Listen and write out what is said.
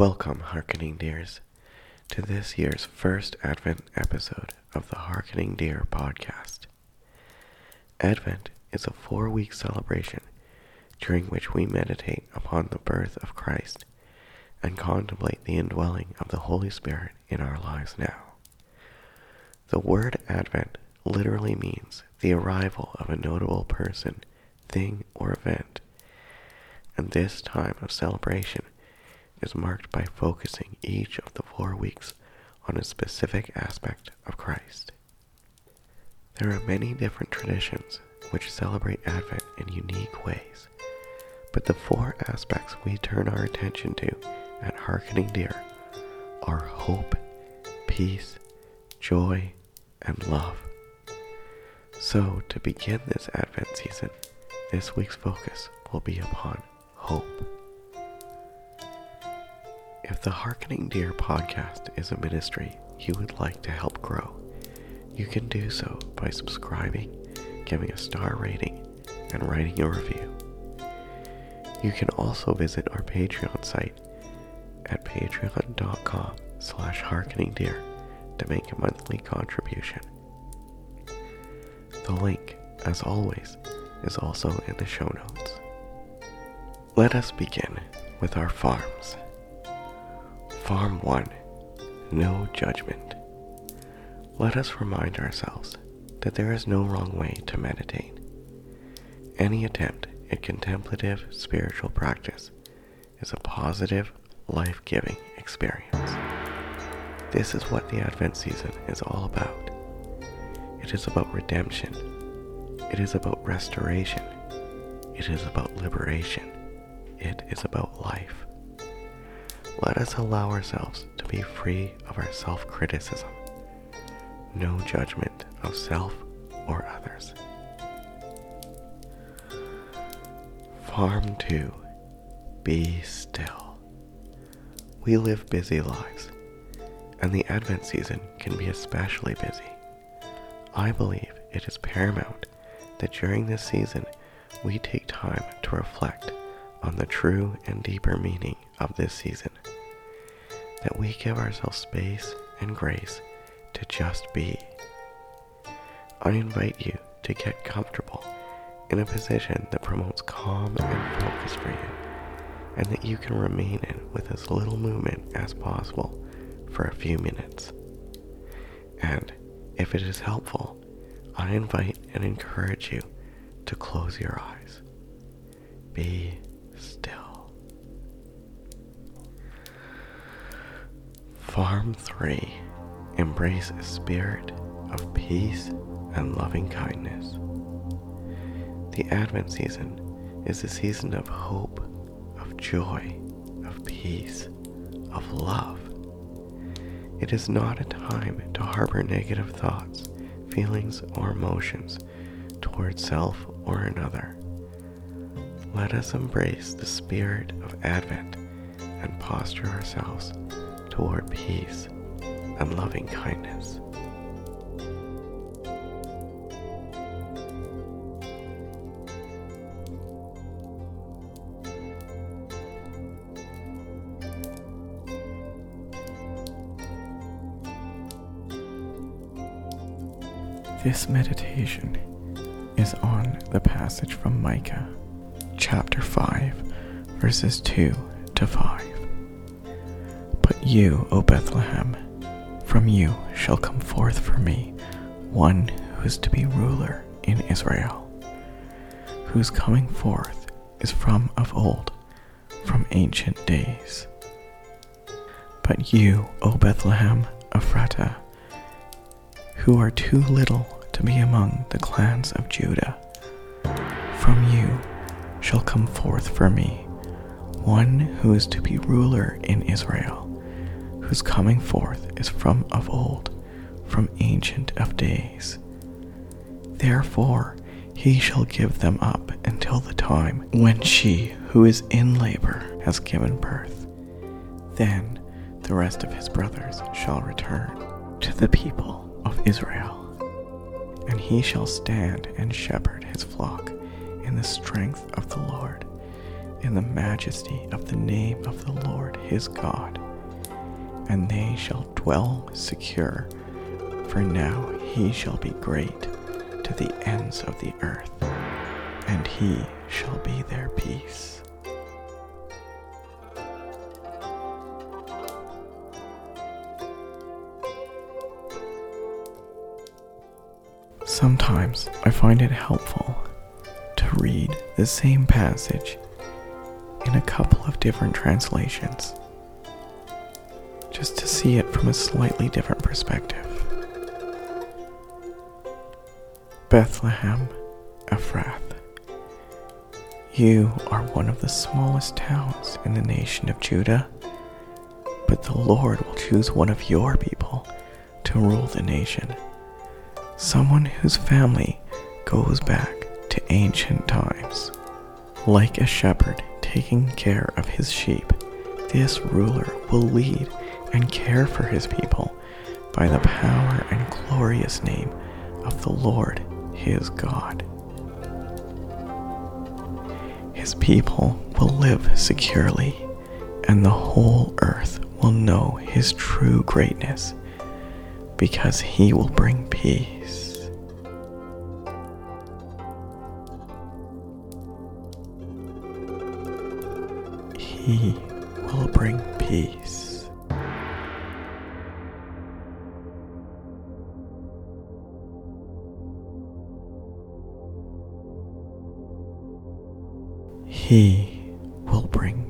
Welcome, Harkening Deers, to this year's first Advent episode of the Harkening Deer podcast. Advent is a four week celebration during which we meditate upon the birth of Christ and contemplate the indwelling of the Holy Spirit in our lives now. The word Advent literally means the arrival of a notable person, thing, or event, and this time of celebration is marked by focusing each of the four weeks on a specific aspect of Christ. There are many different traditions which celebrate Advent in unique ways, but the four aspects we turn our attention to at Harkening Deer are hope, peace, joy, and love. So, to begin this Advent season, this week's focus will be upon hope. If the Harkening Deer podcast is a ministry you would like to help grow, you can do so by subscribing, giving a star rating, and writing a review. You can also visit our Patreon site at patreon.com slash harkeningdeer to make a monthly contribution. The link, as always, is also in the show notes. Let us begin with our farms. Farm 1 No Judgment. Let us remind ourselves that there is no wrong way to meditate. Any attempt at contemplative spiritual practice is a positive, life giving experience. This is what the Advent season is all about. It is about redemption. It is about restoration. It is about liberation. It is about life let us allow ourselves to be free of our self criticism, no judgment of self or others. Farm 2 Be still. We live busy lives, and the Advent season can be especially busy. I believe it is paramount that during this season we take time to reflect on the true and deeper meaning of this season. That we give ourselves space and grace to just be. I invite you to get comfortable in a position that promotes calm and focus for you, and that you can remain in with as little movement as possible for a few minutes. And if it is helpful, I invite and encourage you to close your eyes. Be still. Farm 3 Embrace a spirit of peace and loving kindness. The Advent season is a season of hope, of joy, of peace, of love. It is not a time to harbor negative thoughts, feelings, or emotions towards self or another let us embrace the spirit of Advent and posture ourselves toward peace and loving kindness. This meditation is on the passage from Micah chapter 5, verses 2 to 5. You, O Bethlehem, from you shall come forth for me one who is to be ruler in Israel, whose coming forth is from of old, from ancient days. But you, O Bethlehem Ephrathah, who are too little to be among the clans of Judah, from you shall come forth for me, one who is to be ruler in Israel, whose coming forth is from of old, from ancient of days. Therefore he shall give them up until the time when she who is in labor has given birth. Then the rest of his brothers shall return to the people of Israel, and he shall stand and shepherd his flock in the strength of the Lord, in the majesty of the name of the Lord his God, and they shall dwell secure, for now he shall be great to the ends of the earth, and he shall be their peace. Sometimes I find it helpful to read the same passage in a couple of different translations, just to see it from a slightly different perspective. Bethlehem, Ephrath. You are one of the smallest towns in the nation of Judah, but the Lord will choose one of your people to rule the nation, someone whose family goes back to ancient times. Like a shepherd taking care of his sheep, this ruler will lead and care for his people by the power and glorious name of the Lord his God. His people will live securely, and the whole earth will know his true greatness, because he will bring peace. He will bring peace. He will bring.